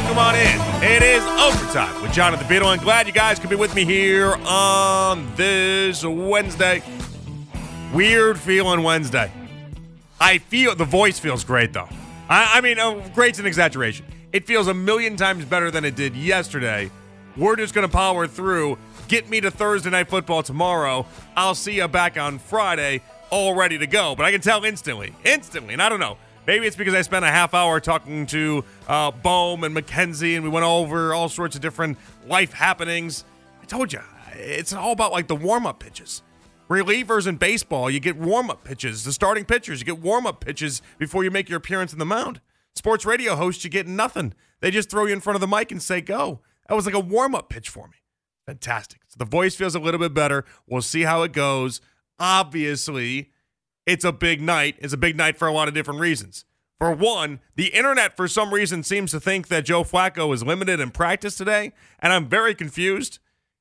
welcome on in. It is overtime with Jonathan I'm glad you guys could be with me here on this Wednesday. Weird feeling Wednesday. I feel the voice feels great though. I, I mean, oh, great's an exaggeration. It feels a million times better than it did yesterday. We're just gonna power through. Get me to Thursday night football tomorrow. I'll see you back on Friday, all ready to go. But I can tell instantly, instantly, and I don't know. Maybe it's because I spent a half hour talking to uh, Bohm and Mackenzie, and we went over all sorts of different life happenings. I told you, it's all about like the warm up pitches. Relievers in baseball, you get warm up pitches. The starting pitchers, you get warm up pitches before you make your appearance in the mound. Sports radio hosts, you get nothing. They just throw you in front of the mic and say, go. That was like a warm up pitch for me. Fantastic. So the voice feels a little bit better. We'll see how it goes. Obviously, it's a big night. It's a big night for a lot of different reasons. For one, the internet for some reason seems to think that Joe Flacco is limited in practice today, and I'm very confused.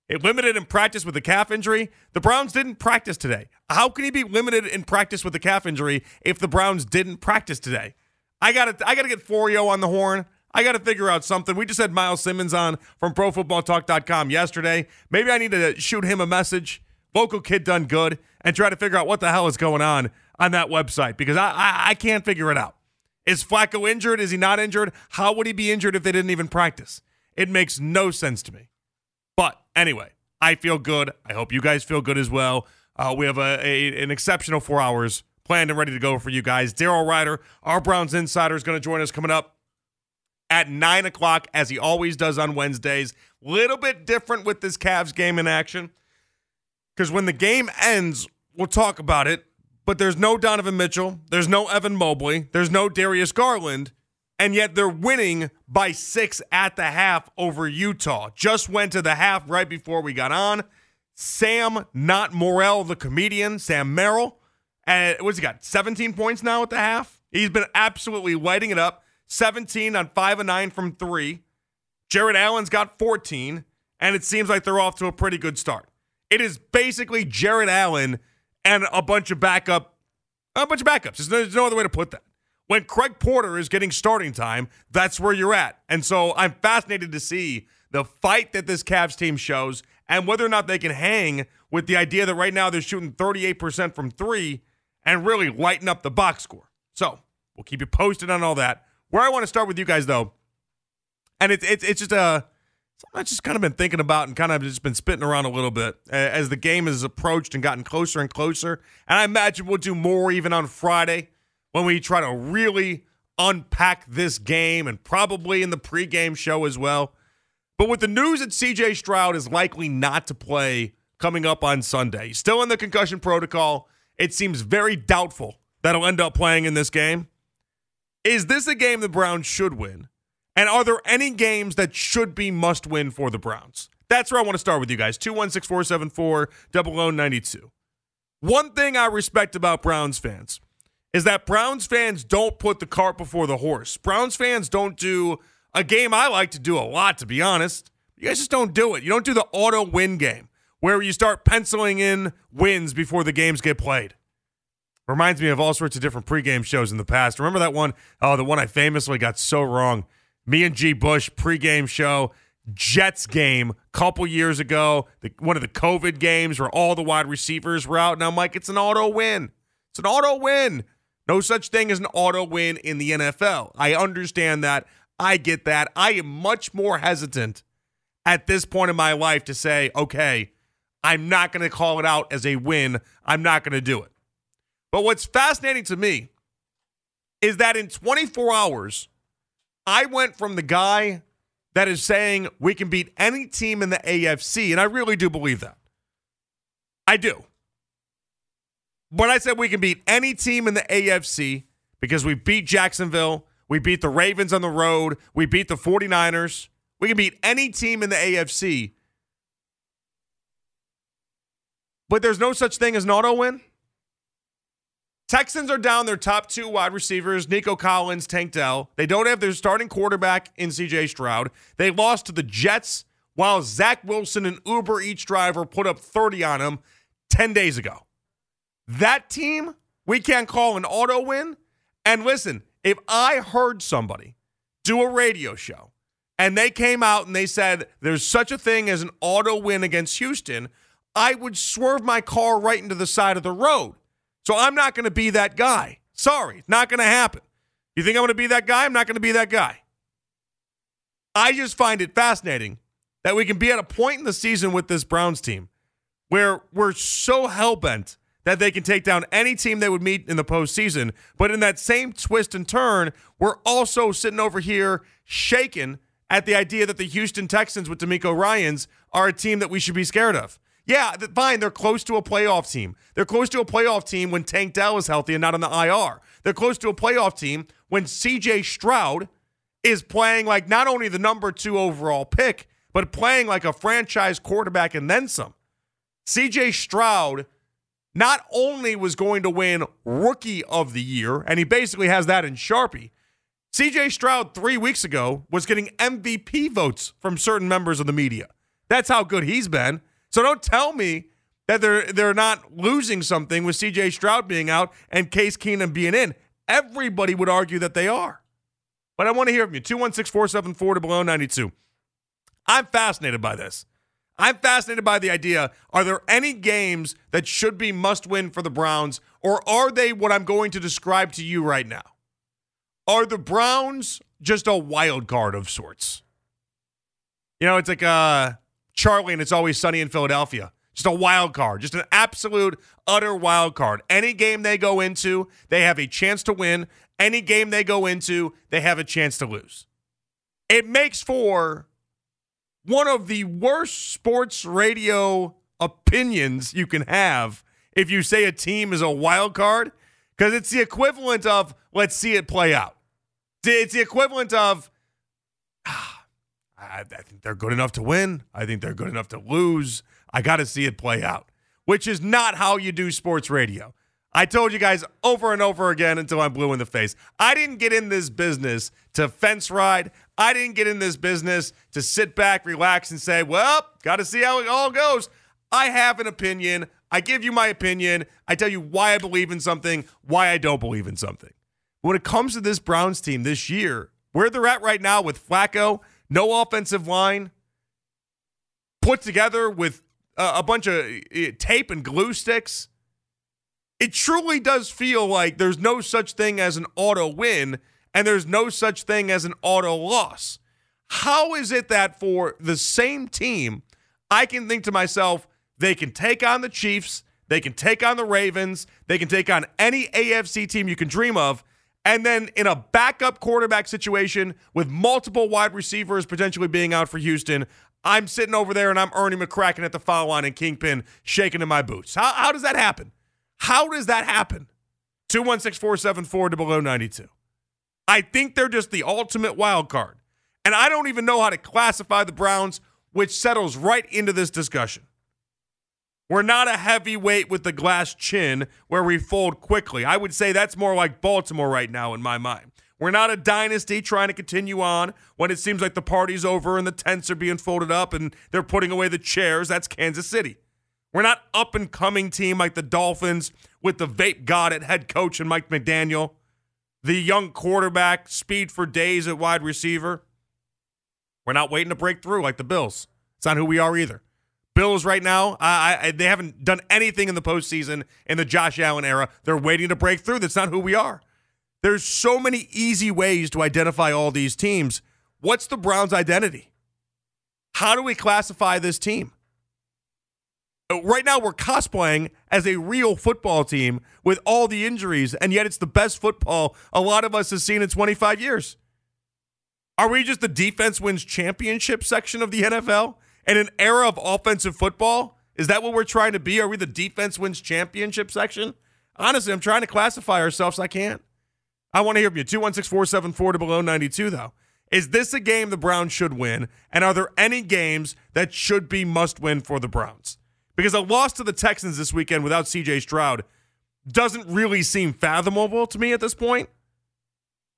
It limited in practice with a calf injury. The Browns didn't practice today. How can he be limited in practice with a calf injury if the Browns didn't practice today? I got to I got to get Florio on the horn. I got to figure out something. We just had Myles Simmons on from ProFootballTalk.com yesterday. Maybe I need to shoot him a message. Local kid done good, and try to figure out what the hell is going on on that website because I I, I can't figure it out. Is Flacco injured? Is he not injured? How would he be injured if they didn't even practice? It makes no sense to me. But anyway, I feel good. I hope you guys feel good as well. Uh, we have a, a, an exceptional four hours planned and ready to go for you guys. Daryl Ruiter, our Browns insider, is going to join us coming up at nine o'clock, as he always does on Wednesdays. Little bit different with this Cavs game in action because when the game ends, we'll talk about it. But there's no Donovan Mitchell, there's no Evan Mobley, there's no Darius Garland and yet they're winning by six at the half over Utah. Just went to the half right before we got on. Sam, not Morril, the comedian, Sam Merrill. And what's he got? 17 points now at the half. He's been absolutely lighting it up. 17 on 5 and 9 from 3. Jarrett Allen's got 14, and it seems like they're off to a pretty good start. It is basically Jarrett Allen and a bunch of backup, a bunch of backups. There's no, there's no other way to put that when Craig Porter is getting starting time, that's where you're at. And so I'm fascinated to see the fight that this Cavs team shows and whether or not they can hang with the idea that right now they're shooting 38% from three and really lighten up the box score. So we'll keep you posted on all that. Where I want to start with you guys, though, and it's it's it's just a something I've just kind of been thinking about and kind of just been spitting around a little bit as the game has approached and gotten closer and closer. And I imagine we'll do more even on Friday when we try to really unpack this game and probably in the pregame show as well. But with the news that CJ Stroud is likely not to play coming up on Sunday, still in the concussion protocol, it seems very doubtful that he'll end up playing in this game. Is this a game the Browns should win? And are there any games that should be must win for the Browns? That's where I want to start with you guys. 216 474 0092. One thing I respect about Browns fans is that Browns fans don't put the cart before the horse. Browns fans don't do a game I like to do a lot, to be honest. You guys just don't do it. You don't do the auto win game where you start penciling in wins before the games get played. Reminds me of all sorts of different pregame shows in the past. Remember that one? Oh, the one I famously got so wrong. Me and G. Bush pregame show, Jets game, couple years ago. The, one of the COVID games where all the wide receivers were out. And I'm like, it's an auto win. It's an auto win. No such thing as an auto win in the NFL. I understand that. I get that. I am much more hesitant at this point in my life to say, okay, I'm not going to call it out as a win. I'm not going to do it. But what's fascinating to me is that in 24 hours, I went from the guy that is saying we can beat any team in the AFC, and I really do believe that. I do. When I said we can beat any team in the AFC because we beat Jacksonville, we beat the Ravens on the road, we beat the 49ers, we can beat any team in the AFC. But there's no such thing as an auto win. Texans are down their top two wide receivers, Nico Collins, Tank Dell. They don't have their starting quarterback in CJ Stroud. They lost to the Jets while Zach Wilson and Uber Eats driver put up 30 on them 10 days ago. That team, we can't call an auto win. And listen, if I heard somebody do a radio show and they came out and they said there's such a thing as an auto win against Houston, I would swerve my car right into the side of the road. So I'm not going to be that guy. Sorry, not going to happen. You think I'm going to be that guy? I'm not going to be that guy. I just find it fascinating that we can be at a point in the season with this Browns team where we're so hell bent that they can take down any team they would meet in the postseason. But in that same twist and turn, we're also sitting over here shaken at the idea that the Houston Texans with DeMeco Ryans are a team that we should be scared of. Yeah, fine, they're close to a playoff team. They're close to a playoff team when Tank Dell is healthy and not on the IR. They're close to a playoff team when CJ Stroud is playing like not only the number two overall pick, but playing like a franchise quarterback and then some. CJ Stroud not only was going to win Rookie of the Year, and he basically has that in Sharpie. CJ Stroud three weeks ago was getting MVP votes from certain members of the media. That's how good he's been. So don't tell me that they're they're not losing something with CJ Stroud being out and Case Keenum being in. Everybody would argue that they are. But I want to hear from you. 216 474 to below 92. I'm fascinated by this. I'm fascinated by the idea. Are there any games that should be must win for the Browns, or are they what I'm going to describe to you right now? Are the Browns just a wild card of sorts? You know, it's like uh, Charlie and It's Always Sunny in Philadelphia. Just a wild card, just an absolute, utter wild card. Any game they go into, they have a chance to win. Any game they go into, they have a chance to lose. It makes for one of the worst sports radio opinions you can have if you say a team is a wild card because it's the equivalent of let's see it play out. It's the equivalent of ah, I, I think they're good enough to win. I think they're good enough to lose. I got to see it play out, which is not how you do sports radio. I told you guys over and over again until I'm blue in the face. I didn't get in this business to fence ride. I didn't get in this business to sit back, relax, and say, well, got to see how it all goes. I have an opinion. I give you my opinion. I tell you why I believe in something, why I don't believe in something. When it comes to this Browns team this year, where they're at right now with Flacco, no offensive line, put together with a bunch of eh, tape and glue sticks it truly does feel like there's no such thing as an auto win and there's no such thing as an auto loss. How is it that for the same team, I can think to myself, they can take on the Chiefs, they can take on the Ravens, they can take on any AFC team you can dream of, and then in a backup quarterback situation with multiple wide receivers potentially being out for Houston, I'm sitting over there and I'm Ernie McCracken at the foul line and Kingpin shaking in my boots. How, how does that happen? How does that happen? 216 474 to below 92. I think they're just the ultimate wild card. And I don't even know how to classify the Browns, which settles right into this discussion. We're not a heavyweight with the glass chin where we fold quickly. I would say that's more like Baltimore right now in my mind. We're not a dynasty trying to continue on when it seems like the party's over and the tents are being folded up and they're putting away the chairs. That's Kansas City. We're not up and coming team like the Dolphins with the vape god at head coach and Mike McDaniel, the young quarterback, speed for days at wide receiver. We're not waiting to break through like the Bills. It's not who we are either. Bills right now, I, I, they haven't done anything in the postseason in the Josh Allen era. They're waiting to break through. That's not who we are. There's so many easy ways to identify all these teams. What's the Browns' identity? How do we classify this team? Uh, right now we're cosplaying as a real football team with all the injuries, and yet it's the best football a lot of us have seen in 25 years. Are we just the defense wins championship section of the NFL? In an era of offensive football? Is that what we're trying to be? Are we the defense wins championship section? Honestly, I'm trying to classify ourselves. I can't. I want to hear from you. 216 474 to below 92, though. Is this a game the Browns should win? And are there any games that should be must win for the Browns? because a loss to the Texans this weekend without CJ Stroud doesn't really seem fathomable to me at this point.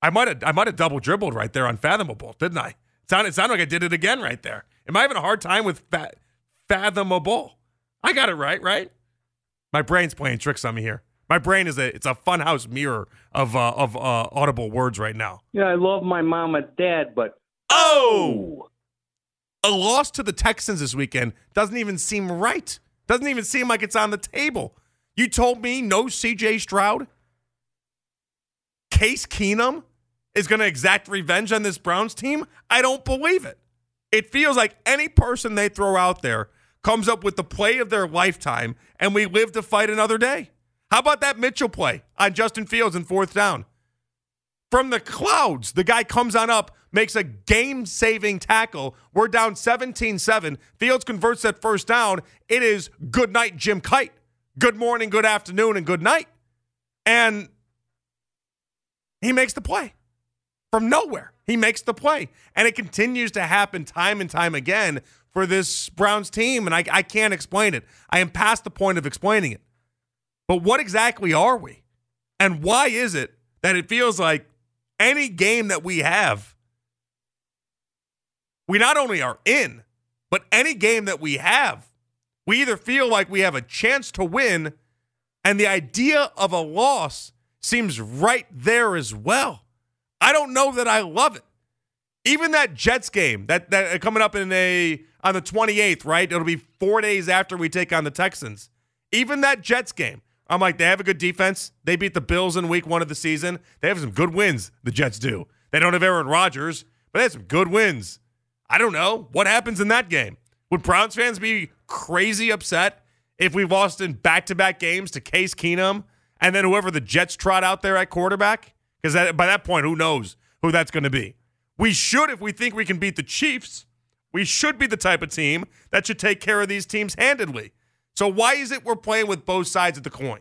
I might have I might have double dribbled right there on fathomable, didn't I? It sounded, it sounded like I did it again right there. Am I having a hard time with fa- fathomable? I got it right, right? My brain's playing tricks on me here. My brain is a it's a funhouse mirror of uh, of uh, audible words right now. Yeah, I love my mom and dad, but Oh! A loss to the Texans this weekend doesn't even seem right. Doesn't even seem like it's on the table. You told me no CJ Stroud? Case Keenum is going to exact revenge on this Browns team? I don't believe it. It feels like any person they throw out there comes up with the play of their lifetime, and we live to fight another day. How about that Mitchell play on Justin Fields in fourth down? From the clouds, the guy comes on up, makes a game saving tackle. We're down 17 7. Fields converts that first down. It is good night, Jim Kite. Good morning, good afternoon, and good night. And he makes the play from nowhere. He makes the play. And it continues to happen time and time again for this Browns team. And I, I can't explain it. I am past the point of explaining it. But what exactly are we? And why is it that it feels like any game that we have, we not only are in, but any game that we have, we either feel like we have a chance to win, and the idea of a loss seems right there as well. I don't know that I love it. Even that Jets game that that uh, coming up in a on the 28th, right? It'll be 4 days after we take on the Texans. Even that Jets game. I'm like, they have a good defense. They beat the Bills in week 1 of the season. They have some good wins, the Jets do. They don't have Aaron Rodgers, but they have some good wins. I don't know. What happens in that game? Would Browns fans be crazy upset if we lost in back-to-back games to Case Keenum and then whoever the Jets trot out there at quarterback? Because by that point, who knows who that's going to be? We should, if we think we can beat the Chiefs, we should be the type of team that should take care of these teams handedly. So why is it we're playing with both sides of the coin?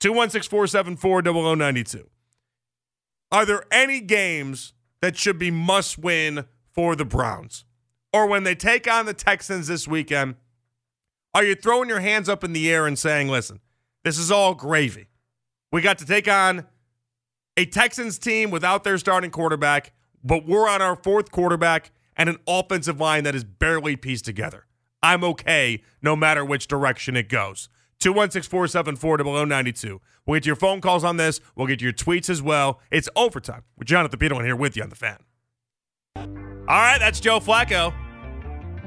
216 474 0092. Are there any games that should be must win for the Browns? Or when they take on the Texans this weekend, are you throwing your hands up in the air and saying, listen, this is all gravy? We got to take on a Texans team without their starting quarterback, but we're on our fourth quarterback and an offensive line that is barely pieced together. I'm okay no matter which direction it goes. 216 474 below 92. We'll get your phone calls on this. We'll get your tweets as well. It's overtime with Jonathan Peterlin here with you on the fan. All right, that's Joe Flacco,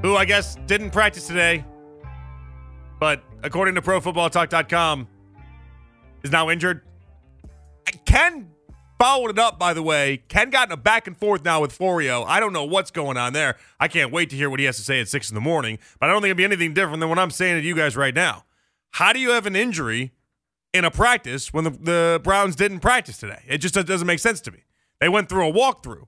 who I guess didn't practice today, but according to ProFootballTalk.com, is now injured. Ken followed it up, by the way. Ken got in a back and forth now with Florio. I don't know what's going on there. I can't wait to hear what he has to say at six in the morning. But I don't think it'll be anything different than what I'm saying to you guys right now. How do you have an injury in a practice when the, the Browns didn't practice today? It just doesn't make sense to me. They went through a walkthrough.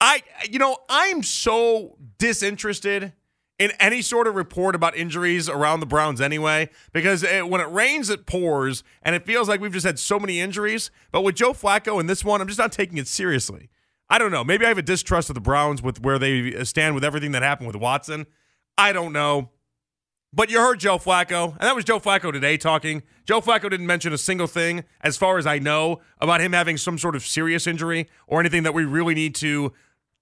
I, you know, I'm so disinterested in any sort of report about injuries around the Browns anyway, because it, when it rains, it pours, and it feels like we've just had so many injuries. But with Joe Flacco and this one, I'm just not taking it seriously. I don't know. Maybe I have a distrust of the Browns with where they uh, stand with everything that happened with Watson. I don't know. But you heard Joe Flacco, and that was Joe Flacco today talking. Joe Flacco didn't mention a single thing, as far as I know, about him having some sort of serious injury or anything that we really need to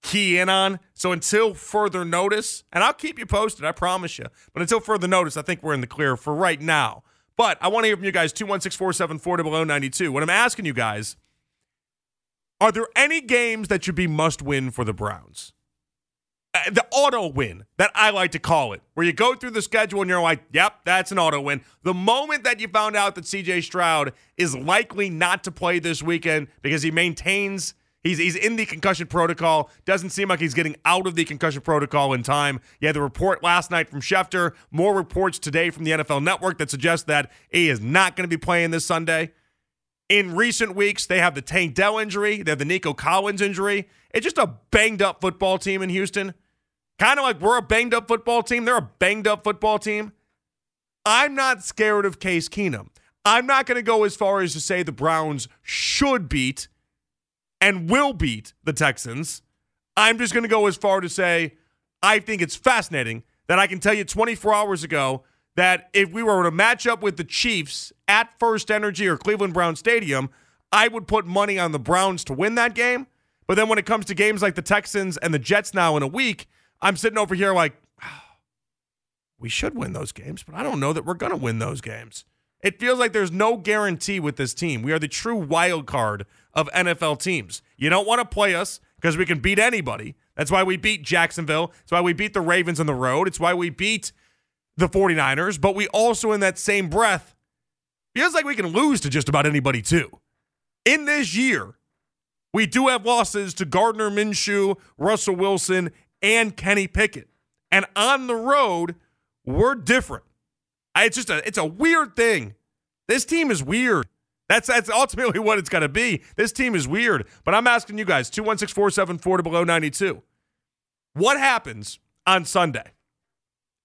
key in on. So until further notice, and I'll keep you posted, I promise you. But until further notice, I think we're in the clear for right now. But I want to hear from you guys 216 474 92. What I'm asking you guys are there any games that should be must win for the Browns? Uh, the auto win that I like to call it, where you go through the schedule and you're like, yep, that's an auto win. The moment that you found out that CJ Stroud is likely not to play this weekend because he maintains He's he's in the concussion protocol. Doesn't seem like he's getting out of the concussion protocol in time. You had the report last night from Schefter. More reports today from the NFL Network that suggest that he is not going to be playing this Sunday. In recent weeks, they have the Tank Dell injury. They have the Nico Collins injury. It's just a banged up football team in Houston. Kind of like we're a banged up football team. They're a banged up football team. I'm not scared of Case Keenum. I'm not going to go as far as to say the Browns should beat and will beat the Texans. I'm just going to go as far to say I think it's fascinating that I can tell you 24 hours ago that if we were to match up with the Chiefs at First Energy or Cleveland Brown Stadium, I would put money on the Browns to win that game. But then when it comes to games like the Texans and the Jets now in a week, I'm sitting over here like, we should win those games, but I don't know that we're going to win those games. It feels like there's no guarantee with this team. We are the true wild card of NFL teams. You don't want to play us. because we can beat anybody. That's why we beat Jacksonville. It's why we beat the Ravens on the road. It's why we beat the 49ers. But we also, in that same breath, feels like we can lose to just about anybody, too. In this year, we do have losses to Gardner Minshew, Russell Wilson, and Kenny Pickett. And on the road, we're different. It's just a it's a weird thing. This team is weird. That's that's ultimately what it's got to be. This team is weird. But I'm asking you guys, 216 474 to below 92. What happens on Sunday?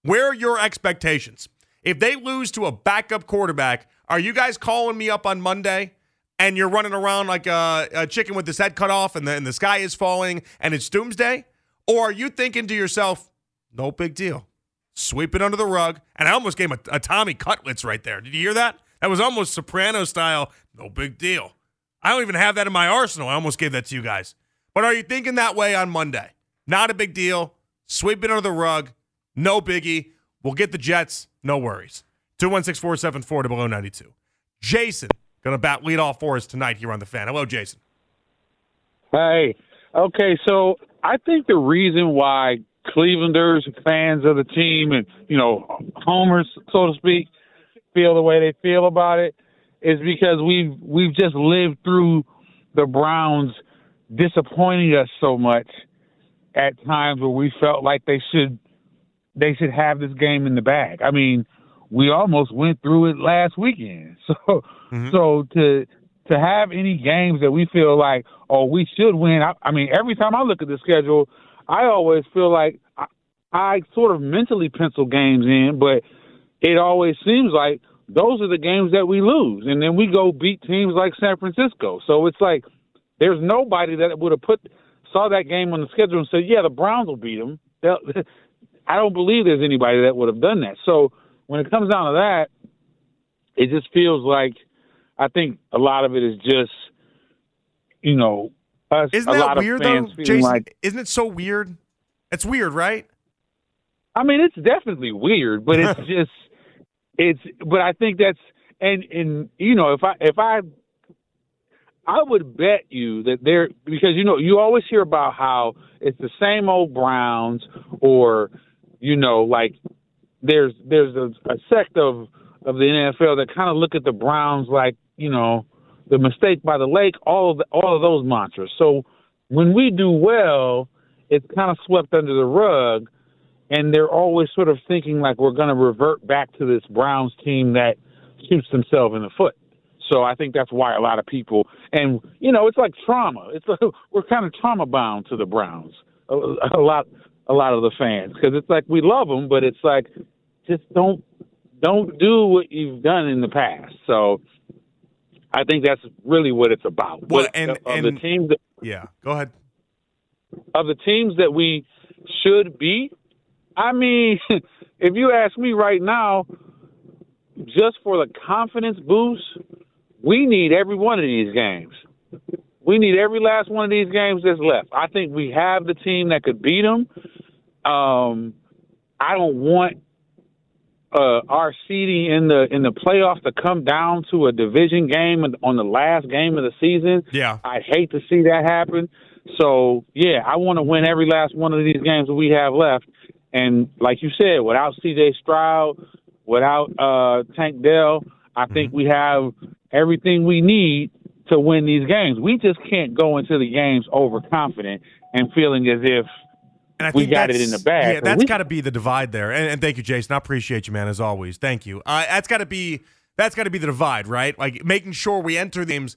Where are your expectations? If they lose to a backup quarterback, are you guys calling me up on Monday and you're running around like a, a chicken with his head cut off and the, and the sky is falling and it's doomsday? Or are you thinking to yourself, no big deal? Sweep it under the rug. And I almost gave a, a Tommy Cutlets right there. Did you hear that? That was almost soprano style. No big deal. I don't even have that in my arsenal. I almost gave that to you guys. But are you thinking that way on Monday? Not a big deal. Sweep it under the rug. No biggie. We'll get the Jets. No worries. 216 474 to below 92. Jason, going to bat lead off for us tonight here on the fan. Hello, Jason. Hey. Okay, so I think the reason why Clevelanders, fans of the team, and, you know, homers, so to speak, feel the way they feel about it is because we've we've just lived through the Browns disappointing us so much at times where we felt like they should they should have this game in the bag. I mean, we almost went through it last weekend. So mm-hmm. so to to have any games that we feel like oh we should win. I, I mean, every time I look at the schedule, I always feel like I, I sort of mentally pencil games in, but it always seems like those are the games that we lose. And then we go beat teams like San Francisco. So it's like there's nobody that would have put saw that game on the schedule and said, "Yeah, the Browns will beat them." I don't believe there's anybody that would have done that. So when it comes down to that, it just feels like I think a lot of it is just you know us. Isn't that weird though, Jason? Like, isn't it so weird? It's weird, right? I mean, it's definitely weird, but it's just it's but I think that's and and you know if I if I I would bet you that there because you know you always hear about how it's the same old Browns or you know like there's there's a, a sect of of the NFL that kind of look at the Browns like you know the mistake by the lake all of the, all of those mantras. So when we do well, it's kind of swept under the rug and they're always sort of thinking like we're going to revert back to this Browns team that shoots themselves in the foot. So I think that's why a lot of people, and you know, it's like trauma. It's a, we're kind of trauma bound to the Browns. A, a lot, a lot of the fans, because it's like we love them, but it's like just don't don't do what you've done in the past. So I think that's really what it's about. Well, and, of and the teams that, yeah, go ahead. Of the teams that we should beat, I mean, if you ask me right now, just for the confidence boost, we need every one of these games. We need every last one of these games that's left. I think we have the team that could beat them. Um, I don't want uh, our seeding in the in the playoffs to come down to a division game on the last game of the season. Yeah, I hate to see that happen. So yeah, I want to win every last one of these games that we have left. And like you said, without C.J. Stroud, without uh, Tank Dell, I think mm-hmm. we have everything we need to win these games. We just can't go into the games overconfident and feeling as if and I we got it in the bag. Yeah, that's got to be the divide there. And, and, thank you, Jason. I appreciate you, man, as always. Thank you. Uh, that's got to be that's got to be the divide, right? Like making sure we enter the games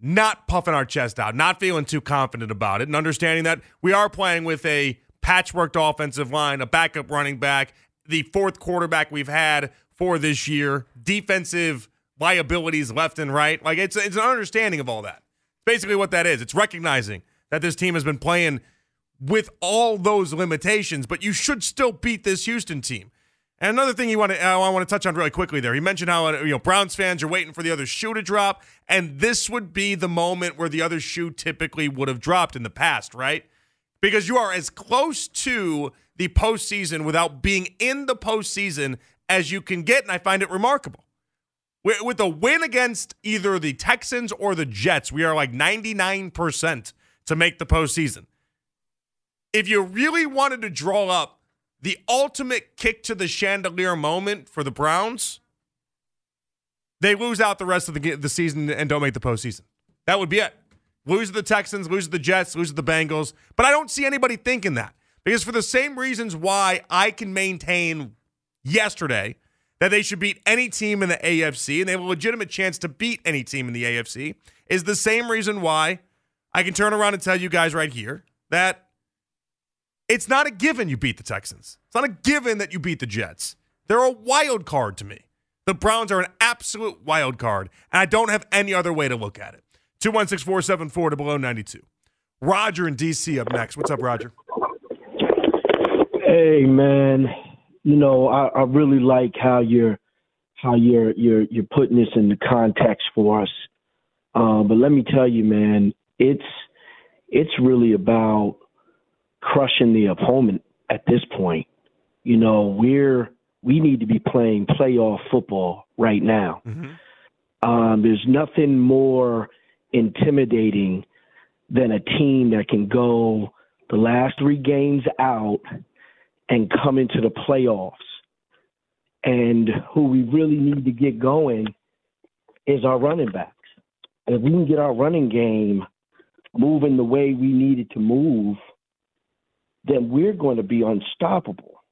not puffing our chest out, not feeling too confident about it, and understanding that we are playing with a patchworked offensive line, a backup running back, the fourth quarterback we've had for this year, defensive liabilities left and right. Like it's it's an understanding of all that. Basically, what that is, it's recognizing that this team has been playing with all those limitations, but you should still beat this Houston team. And another thing you want to uh, I want to touch on really quickly there. He mentioned how you know Browns fans are waiting for the other shoe to drop, and this would be the moment where the other shoe typically would have dropped in the past, right? Because you are as close to the postseason without being in the postseason as you can get. And I find it remarkable. With a win against either the Texans or the Jets, we are like 99% to make the postseason. If you really wanted to draw up the ultimate kick to the chandelier moment for the Browns, they lose out the rest of the, the season and don't make the postseason. That would be it. Lose to the Texans, lose to the Jets, lose to the Bengals. But I don't see anybody thinking that. Because for the same reasons why I can maintain yesterday that they should beat any team in the AFC and they have a legitimate chance to beat any team in the AFC is the same reason why I can turn around and tell you guys right here that it's not a given you beat the Texans. It's not a given that you beat the Jets. They're a wild card to me. The Browns are an absolute wild card, and I don't have any other way to look at it. 216 474 to below 92. Roger in DC up next. What's up, Roger? Hey, man. You know, I, I really like how you're how you're you're you're putting this into context for us. Um, but let me tell you, man, it's it's really about crushing the opponent at this point. You know, we're we need to be playing playoff football right now. Mm-hmm. Um, there's nothing more intimidating than a team that can go the last three games out and come into the playoffs. And who we really need to get going is our running backs. And if we can get our running game moving the way we need it to move, then we're going to be unstoppable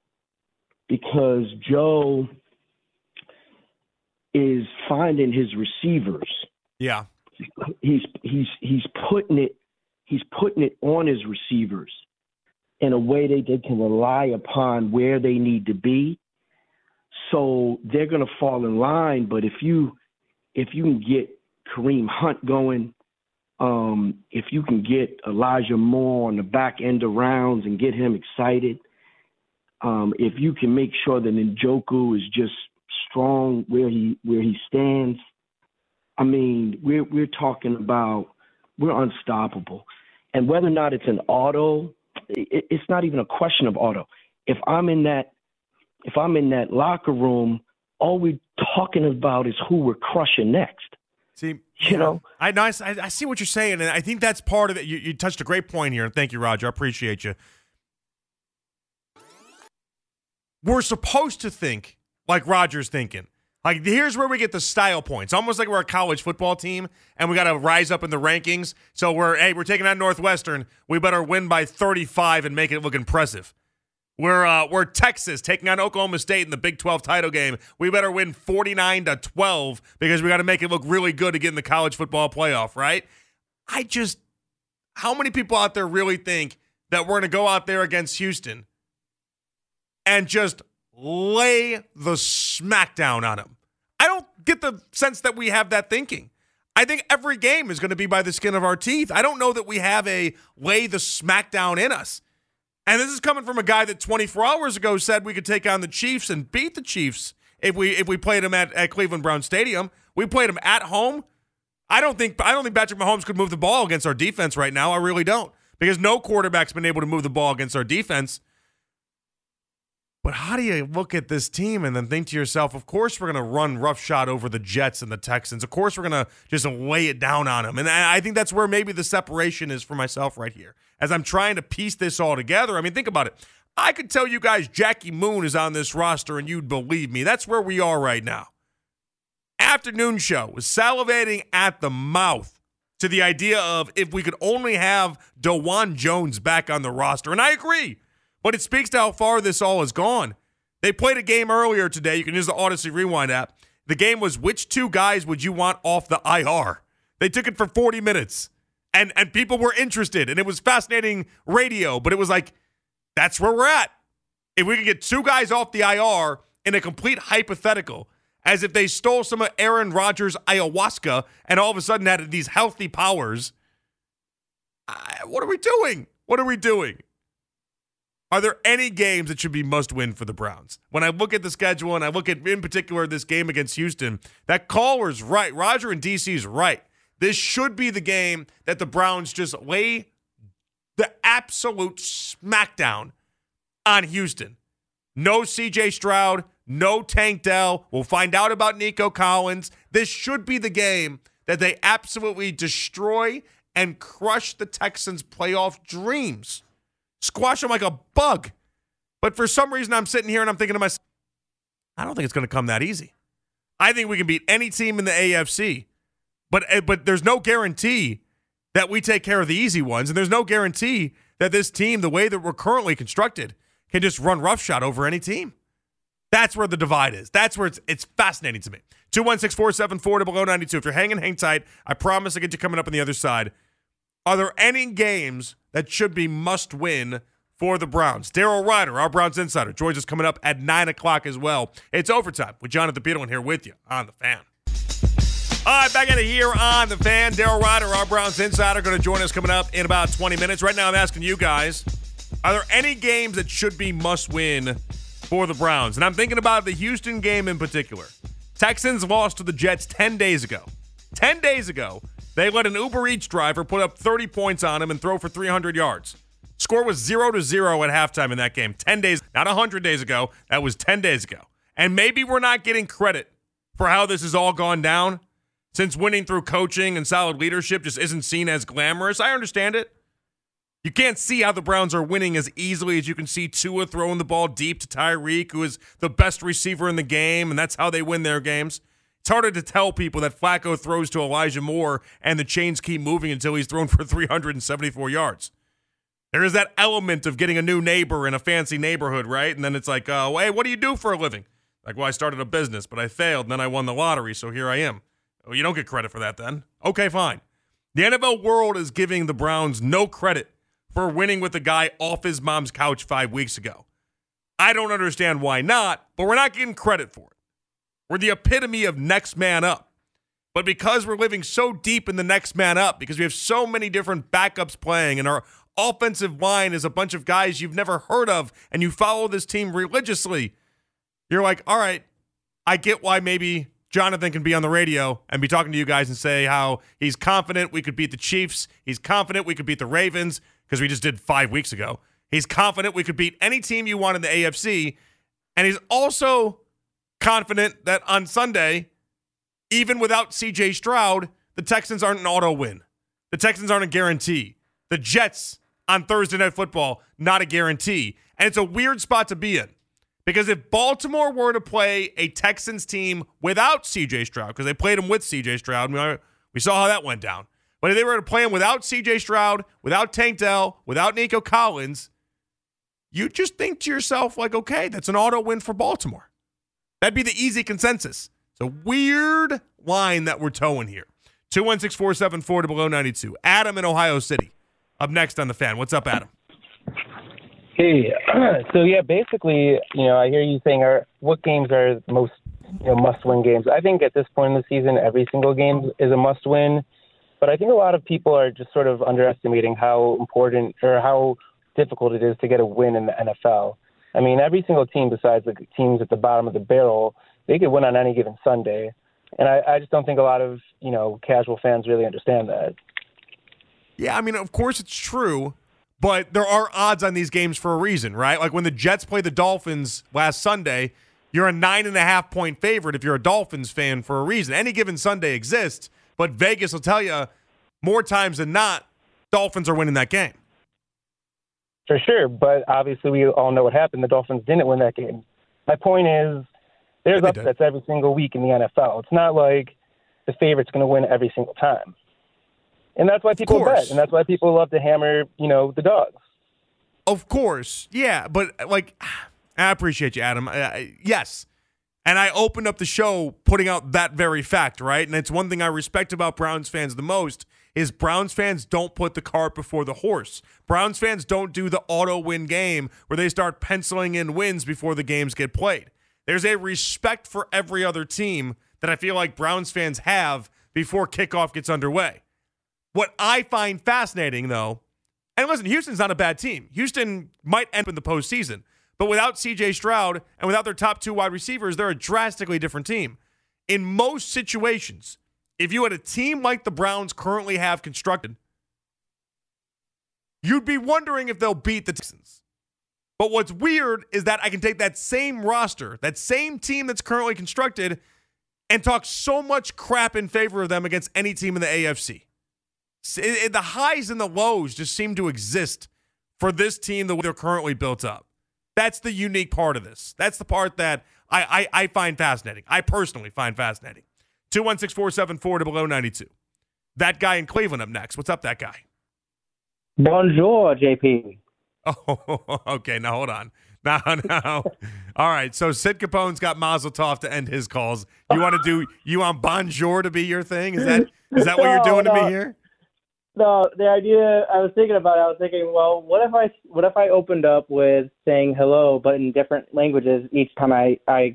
because Joe is finding his receivers. Yeah. He's he's he's putting it he's putting it on his receivers in a way that they can rely upon where they need to be. So they're to fall in line. But if you if you can get Kareem Hunt going, um, if you can get Elijah Moore on the back end of rounds and get him excited, um, if you can make sure that Njoku is just strong where he where he stands, I mean, we're we're talking about we're unstoppable. And whether or not it's an auto it, it's not even a question of auto. If I'm in that, if I'm in that locker room, all we're talking about is who we're crushing next. See, you know, I, I I see what you're saying, and I think that's part of it. You, you touched a great point here, and thank you, Roger. I appreciate you. We're supposed to think like Roger's thinking. Like here's where we get the style points. Almost like we're a college football team and we got to rise up in the rankings. So we're hey, we're taking on Northwestern. We better win by 35 and make it look impressive. We're uh, we're Texas taking on Oklahoma State in the Big 12 title game. We better win 49 to 12 because we got to make it look really good to get in the college football playoff, right? I just how many people out there really think that we're going to go out there against Houston and just lay the smackdown on him. I don't get the sense that we have that thinking. I think every game is going to be by the skin of our teeth. I don't know that we have a lay the smackdown in us. And this is coming from a guy that 24 hours ago said we could take on the Chiefs and beat the Chiefs if we if we played them at, at Cleveland Brown Stadium. We played them at home. I don't think I don't think Patrick Mahomes could move the ball against our defense right now. I really don't. Because no quarterback's been able to move the ball against our defense. But how do you look at this team and then think to yourself, of course we're going to run roughshod over the Jets and the Texans. Of course we're going to just lay it down on them. And I think that's where maybe the separation is for myself right here. As I'm trying to piece this all together, I mean, think about it. I could tell you guys Jackie Moon is on this roster and you'd believe me. That's where we are right now. Afternoon show was salivating at the mouth to the idea of if we could only have Dawand Jones back on the roster. And I agree. But it speaks to how far this all has gone. They played a game earlier today. You can use the Audacy Rewind app. The game was which two guys would you want off the IR? They took it for 40 minutes. And and people were interested and it was fascinating radio, but it was like that's where we're at. If we could get two guys off the IR in a complete hypothetical, as if they stole some of Aaron Rodgers' ayahuasca and all of a sudden had these healthy powers, what are we doing? What are we doing? Are there any games that should be must win for the Browns? When I look at the schedule and I look at, in particular, this game against Houston, that caller's right. Roger and DC's right. This should be the game that the Browns just lay the absolute smackdown on Houston. No CJ Stroud, no Tank Dell. We'll find out about Nico Collins. This should be the game that they absolutely destroy and crush the Texans' playoff dreams. Squash them like a bug. But for some reason, I'm sitting here and I'm thinking to myself, I don't think it's going to come that easy. I think we can beat any team in the AFC, but eh, but there's no guarantee that we take care of the easy ones, and there's no guarantee that this team, the way that we're currently constructed, can just run roughshod over any team. That's where the divide is. That's where it's it's fascinating to me. 216 474 to below 92. If you're hanging, hang tight. I promise I'll get you coming up on the other side. Are there any games that should be must win for the Browns? Daryl Ruiter, our Browns insider, joins us coming up at 9 o'clock as well. It's overtime with Jonathan Peterlin here with you on the fan. All right, back it here on the fan. Daryl Ruiter, our Browns insider, going to join us coming up in about 20 minutes. Right now, I'm asking you guys are there any games that should be must win for the Browns? And I'm thinking about the Houston game in particular. Texans lost to the Jets 10 days ago. 10 days ago, they let an Uber Eats driver put up 30 points on him and throw for 300 yards. Score was 0 to 0 at halftime in that game. 10 days, not 100 days ago. That was 10 days ago. And maybe we're not getting credit for how this has all gone down since winning through coaching and solid leadership just isn't seen as glamorous. I understand it. You can't see how the Browns are winning as easily as you can see Tua throwing the ball deep to Tyreek, who is the best receiver in the game, and that's how they win their games. It's harder to tell people that Flacco throws to Elijah Moore and the chains keep moving until he's thrown for 374 yards. There is that element of getting a new neighbor in a fancy neighborhood, right? And then it's like, uh, hey, what do you do for a living? Like, well, I started a business, but I failed, and then I won the lottery, so here I am. Well, you don't get credit for that then. Okay, fine. The NFL world is giving the Browns no credit for winning with a guy off his mom's couch five weeks ago. I don't understand why not, but we're not getting credit for it. We're the epitome of next man up. But because we're living so deep in the next man up, because we have so many different backups playing, and our offensive line is a bunch of guys you've never heard of, and you follow this team religiously, you're like, all right, I get why maybe Jonathan can be on the radio and be talking to you guys and say how he's confident we could beat the Chiefs. He's confident we could beat the Ravens because we just did five weeks ago. He's confident we could beat any team you want in the AFC. And he's also confident that on Sunday, even without CJ Stroud, the Texans aren't an auto win. The Texans aren't a guarantee. The Jets on Thursday Night Football, not a guarantee. And it's a weird spot to be in. Because if Baltimore were to play a Texans team without CJ Stroud, because they played him with CJ Stroud, we saw how that went down. But if they were to play him without CJ Stroud, without Tank Dell, without Nico Collins, you just think to yourself, like, okay, that's an auto win for Baltimore. That'd be the easy consensus. It's a weird line that we're towing here. 216 474 to below 92. Adam in Ohio City. Up next on the fan. What's up, Adam? Hey, so yeah, basically, you know, I hear you saying, are what games are most you know must-win games? I think at this point in the season, every single game is a must-win. But I think a lot of people are just sort of underestimating how important or how difficult it is to get a win in the NFL. I mean, every single team besides the teams at the bottom of the barrel, they could win on any given Sunday. And I, I just don't think a lot of, you know, casual fans really understand that. Yeah, I mean, of course it's true but there are odds on these games for a reason, right? Like when the Jets play the Dolphins last Sunday, you're a nine and a half point favorite if you're a Dolphins fan for a reason. Any given Sunday exists, but Vegas will tell you more times than not, Dolphins are winning that game. For sure, but obviously we all know what happened. The Dolphins didn't win that game. My point is, there's yeah, upsets did. every single week in the NFL. It's not like the favorite's going to win every single time and that's why people bet, and that's why people love to hammer, you know, the dogs. Of course, yeah, but like, I appreciate you, Adam. Uh, yes, and I opened up the show putting out that very fact, right? And it's one thing I respect about Browns fans the most is Browns fans don't put the cart before the horse. Browns fans don't do the auto win game where they start penciling in wins before the games get played. There's a respect for every other team that I feel like Browns fans have before kickoff gets underway. What I find fascinating, though, and listen, Houston's not a bad team. Houston might end up in the postseason, but without CJ Stroud and without their top two wide receivers, they're a drastically different team. In most situations, if you had a team like the Browns currently have constructed, you'd be wondering if they'll beat the Texans. But what's weird is that I can take that same roster, that same team that's currently constructed, and talk so much crap in favor of them against any team in the AFC. it, it, the highs and the lows just seem to exist for this team the way they're currently built up. That's the unique part of this. That's the part that I, I, I find fascinating. I personally find fascinating. 216 474 to below 92. That guy in Cleveland up next. What's up, that guy? Bonjour, JP. Oh, okay. Now hold on. Now, now. All right. So Sid Capone's got Mazel Tov to end his calls. You want to do? You want Bonjour to be your thing? Is that is that what you're doing No, to me here? No, the idea I was thinking about. It, I was thinking, well, what if I what if I opened up with saying hello, but in different languages each time I I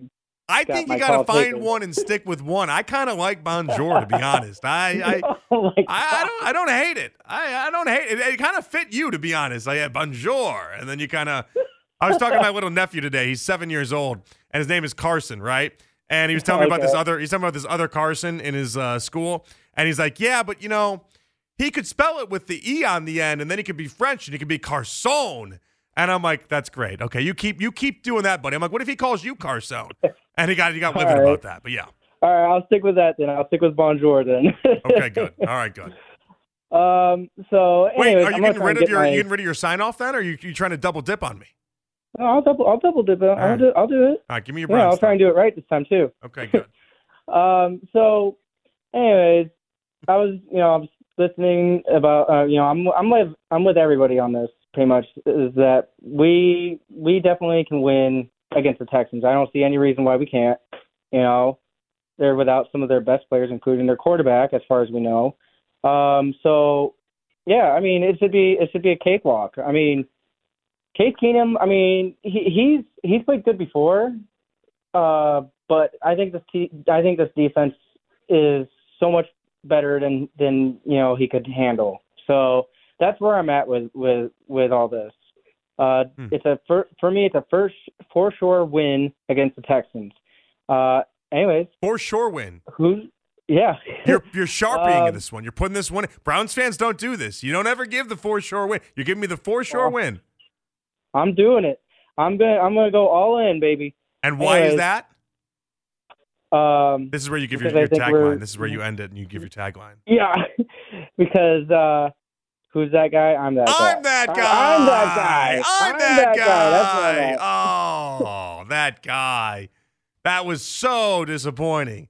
I Got think you got to find taken. one and stick with one. I kind of like Bonjour to be honest. I I, oh I, I don't I don't hate it. I, I don't hate it. It kind of fit you to be honest. I yeah, Bonjour, and then you kind of. I was talking to my little nephew today. He's seven years old, and his name is Carson, right? And he was telling me about this other. He's talking about this other Carson in his uh, school, and he's like, "Yeah, but you know, he could spell it with the e on the end, and then he could be French, and he could be Carson." And I'm like, "That's great. Okay, you keep you keep doing that, buddy." I'm like, "What if he calls you Carson?" And he got he got livid right. about that. But yeah, All right, I'll stick with that then. I'll stick with Bonjour then. okay, good. All right, good. um. So, Wait, anyways, are you I'm getting rid of get your my- you getting rid of your sign off then, or are you you trying to double dip on me? No, I'll double. I'll double dip. I'll right. do. I'll do it. All right, give me your Yeah, I'll try and do it right this time too. Okay, good. Um. So, anyways, I was, you know, I was listening about, uh, you know, I'm, I'm with, I'm with everybody on this. Pretty much is that we, we definitely can win against the Texans. I don't see any reason why we can't. You know, they're without some of their best players, including their quarterback, as far as we know. Um. So, yeah, I mean, it should be, it should be a cakewalk. I mean, Case Keenum. I mean, he, he's, he's played good before. Uh, but I think this te- I think this defense is so much better than than you know he could handle. So that's where I'm at with with with all this. Uh, Hmm. It's a for, for me. It's a first for sure win against the Texans. Uh, anyways, For sure win. who's yeah? You're you're sharpieing Um, this one. You're putting this one. Browns fans don't do this. You don't ever give the for sure win. You're giving me the for sure Oh. win. I'm doing it. I'm gonna I'm gonna go all in, baby. And why is that? Um, This is where you give your, your tagline. This is where you end it and you give your tagline. yeah, because uh, who's that guy? I'm that guy. I'm that guy. I'm that guy. I'm that guy. That's what I'm at. Oh, that guy. That was so disappointing.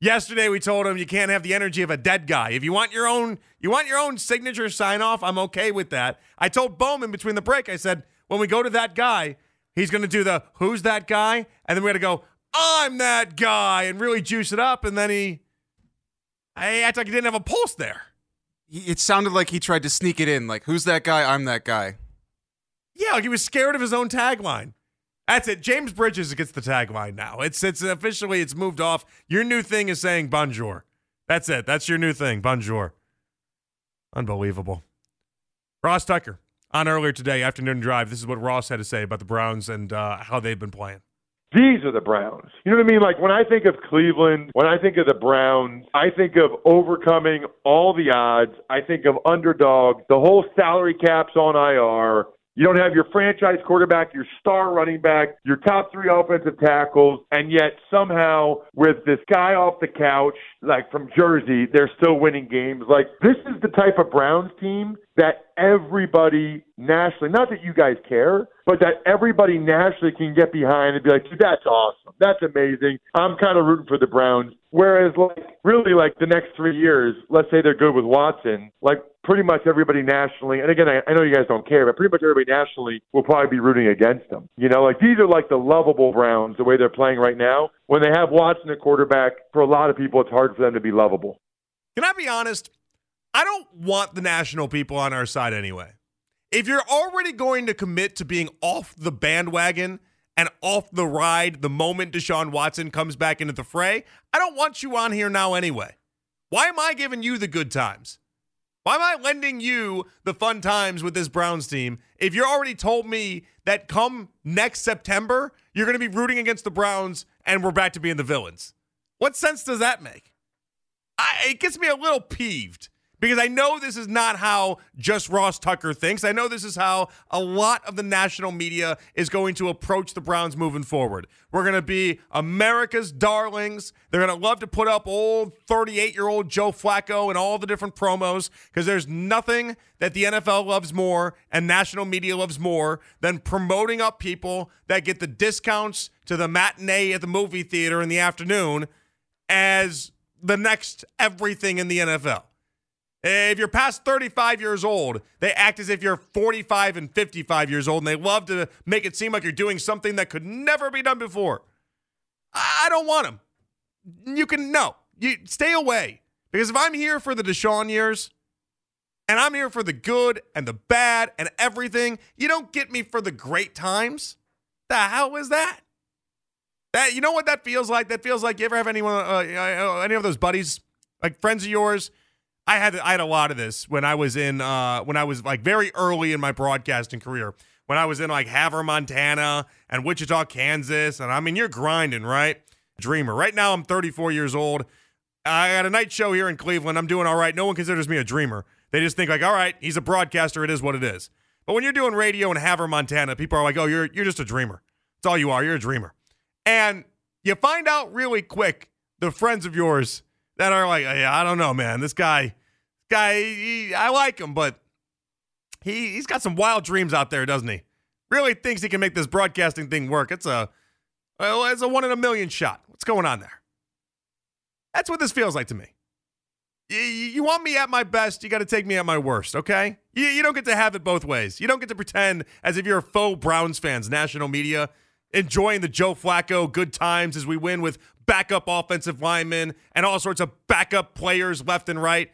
Yesterday we told him you can't have the energy of a dead guy. If you want your own, you want your own signature sign off. I'm okay with that. I told Bowman between the break. I said when we go to that guy, he's going to do the "Who's that guy?" and then we're going to go "I'm that guy" and really juice it up. And then he, I act like he didn't have a pulse there. It sounded like he tried to sneak it in, like, who's that guy? I'm that guy. Yeah, like he was scared of his own tagline. That's it. James Bridges gets the tagline now. It's it's officially it's moved off. Your new thing is saying bonjour. That's it. That's your new thing. Bonjour. Unbelievable. Ross Tucker on earlier today, afternoon drive. This is what Ross had to say about the Browns and uh, how they've been playing. These are the Browns. You know what I mean? Like when I think of Cleveland, when I think of the Browns, I think of overcoming all the odds. I think of underdogs. The whole salary cap's on IR. You don't have your franchise quarterback, your star running back, your top three offensive tackles, and yet somehow with this guy off the couch, like from Jersey, they're still winning games. Like this is the type of Browns team that everybody nationally, not that you guys care, but that everybody nationally can get behind and be like, dude, that's awesome. That's amazing. I'm kind of rooting for the Browns. Whereas, like, really, like the next three years, let's say they're good with Watson, like pretty much everybody nationally, and again, I, I know you guys don't care, but pretty much everybody nationally will probably be rooting against them. You know, like these are like the lovable Browns, the way they're playing right now. When they have Watson at quarterback, for a lot of people, it's hard for them to be lovable. Can I be honest? I don't want the national people on our side anyway. If you're already going to commit to being off the bandwagon and off the ride the moment Deshaun Watson comes back into the fray, I don't want you on here now anyway. Why am I giving you the good times? Why am I lending you the fun times with this Browns team if you're already told me that come next September, you're going to be rooting against the Browns and we're back to being the villains? What sense does that make? I, it gets me a little peeved because I know this is not how just Ross Tucker thinks. I know this is how a lot of the national media is going to approach the Browns moving forward. We're going to be America's darlings. They're going to love to put up old 38 year old Joe Flacco and all the different promos because there's nothing that the NFL loves more and national media loves more than promoting up people that get the discounts to the matinee at the movie theater in the afternoon as the next everything in the NFL. If you're past 35 years old, they act as if you're 45 and 55 years old, and they love to make it seem like you're doing something that could never be done before. I don't want them. You can no, you stay away because if I'm here for the Deshaun years, and I'm here for the good and the bad and everything, you don't get me for the great times. The hell is that? That you know what that feels like? That feels like you ever have anyone, uh, uh, any of those buddies, like friends of yours I had I had a lot of this when I was in uh, when I was like very early in my broadcasting career. When I was in like Havre, Montana and Wichita, Kansas, and I mean you're grinding, right? Dreamer. Right now I'm 34 years old. I got a night show here in Cleveland. I'm doing all right. No one considers me a dreamer. They just think like, all right, he's a broadcaster. It is what it is. But when you're doing radio in Havre, Montana, people are like, oh, you're you're just a dreamer. That's all you are. You're a dreamer. And you find out really quick the friends of yours that are like, yeah, I don't know, man. This guy, guy, he, I like him, but he he's got some wild dreams out there, doesn't he? Really thinks he can make this broadcasting thing work. It's a well, it's a one in a million shot. What's going on there? That's what this feels like to me. You, you want me at my best, you got to take me at my worst, okay? You, you don't get to have it both ways. You don't get to pretend as if you're a faux Browns fans, national media, enjoying the Joe Flacco good times as we win with backup offensive linemen and all sorts of backup players left and right,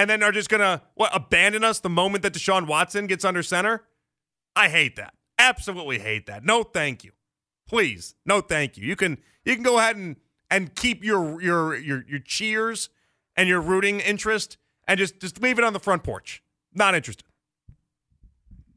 and then are just gonna what abandon us the moment that Deshaun Watson gets under center? I hate that. Absolutely hate that. No, thank you. Please, no, thank you. You can you can go ahead and and keep your your your your cheers and your rooting interest and just just leave it on the front porch. Not interested.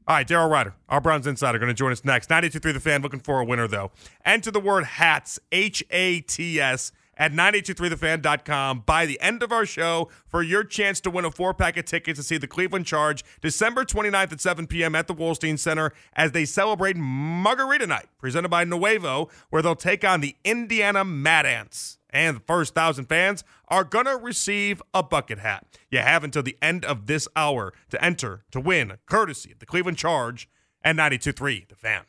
All right, Daryl Ruiter, our Browns insider, going to join us next. 92.3 The Fan, looking for a winner, though. Enter the word HATS, H A T S, at 982.3thefan.com by the end of our show for your chance to win a four pack of tickets to see the Cleveland Charge December 29th at 7 p.m. at the Wolstein Center as they celebrate Margarita Night, presented by Nuevo, where they'll take on the Indiana Mad Ants and the first thousand fans are going to receive a bucket hat. You have until the end of this hour to enter to win, courtesy of the Cleveland Charge and 92.3 The Fan.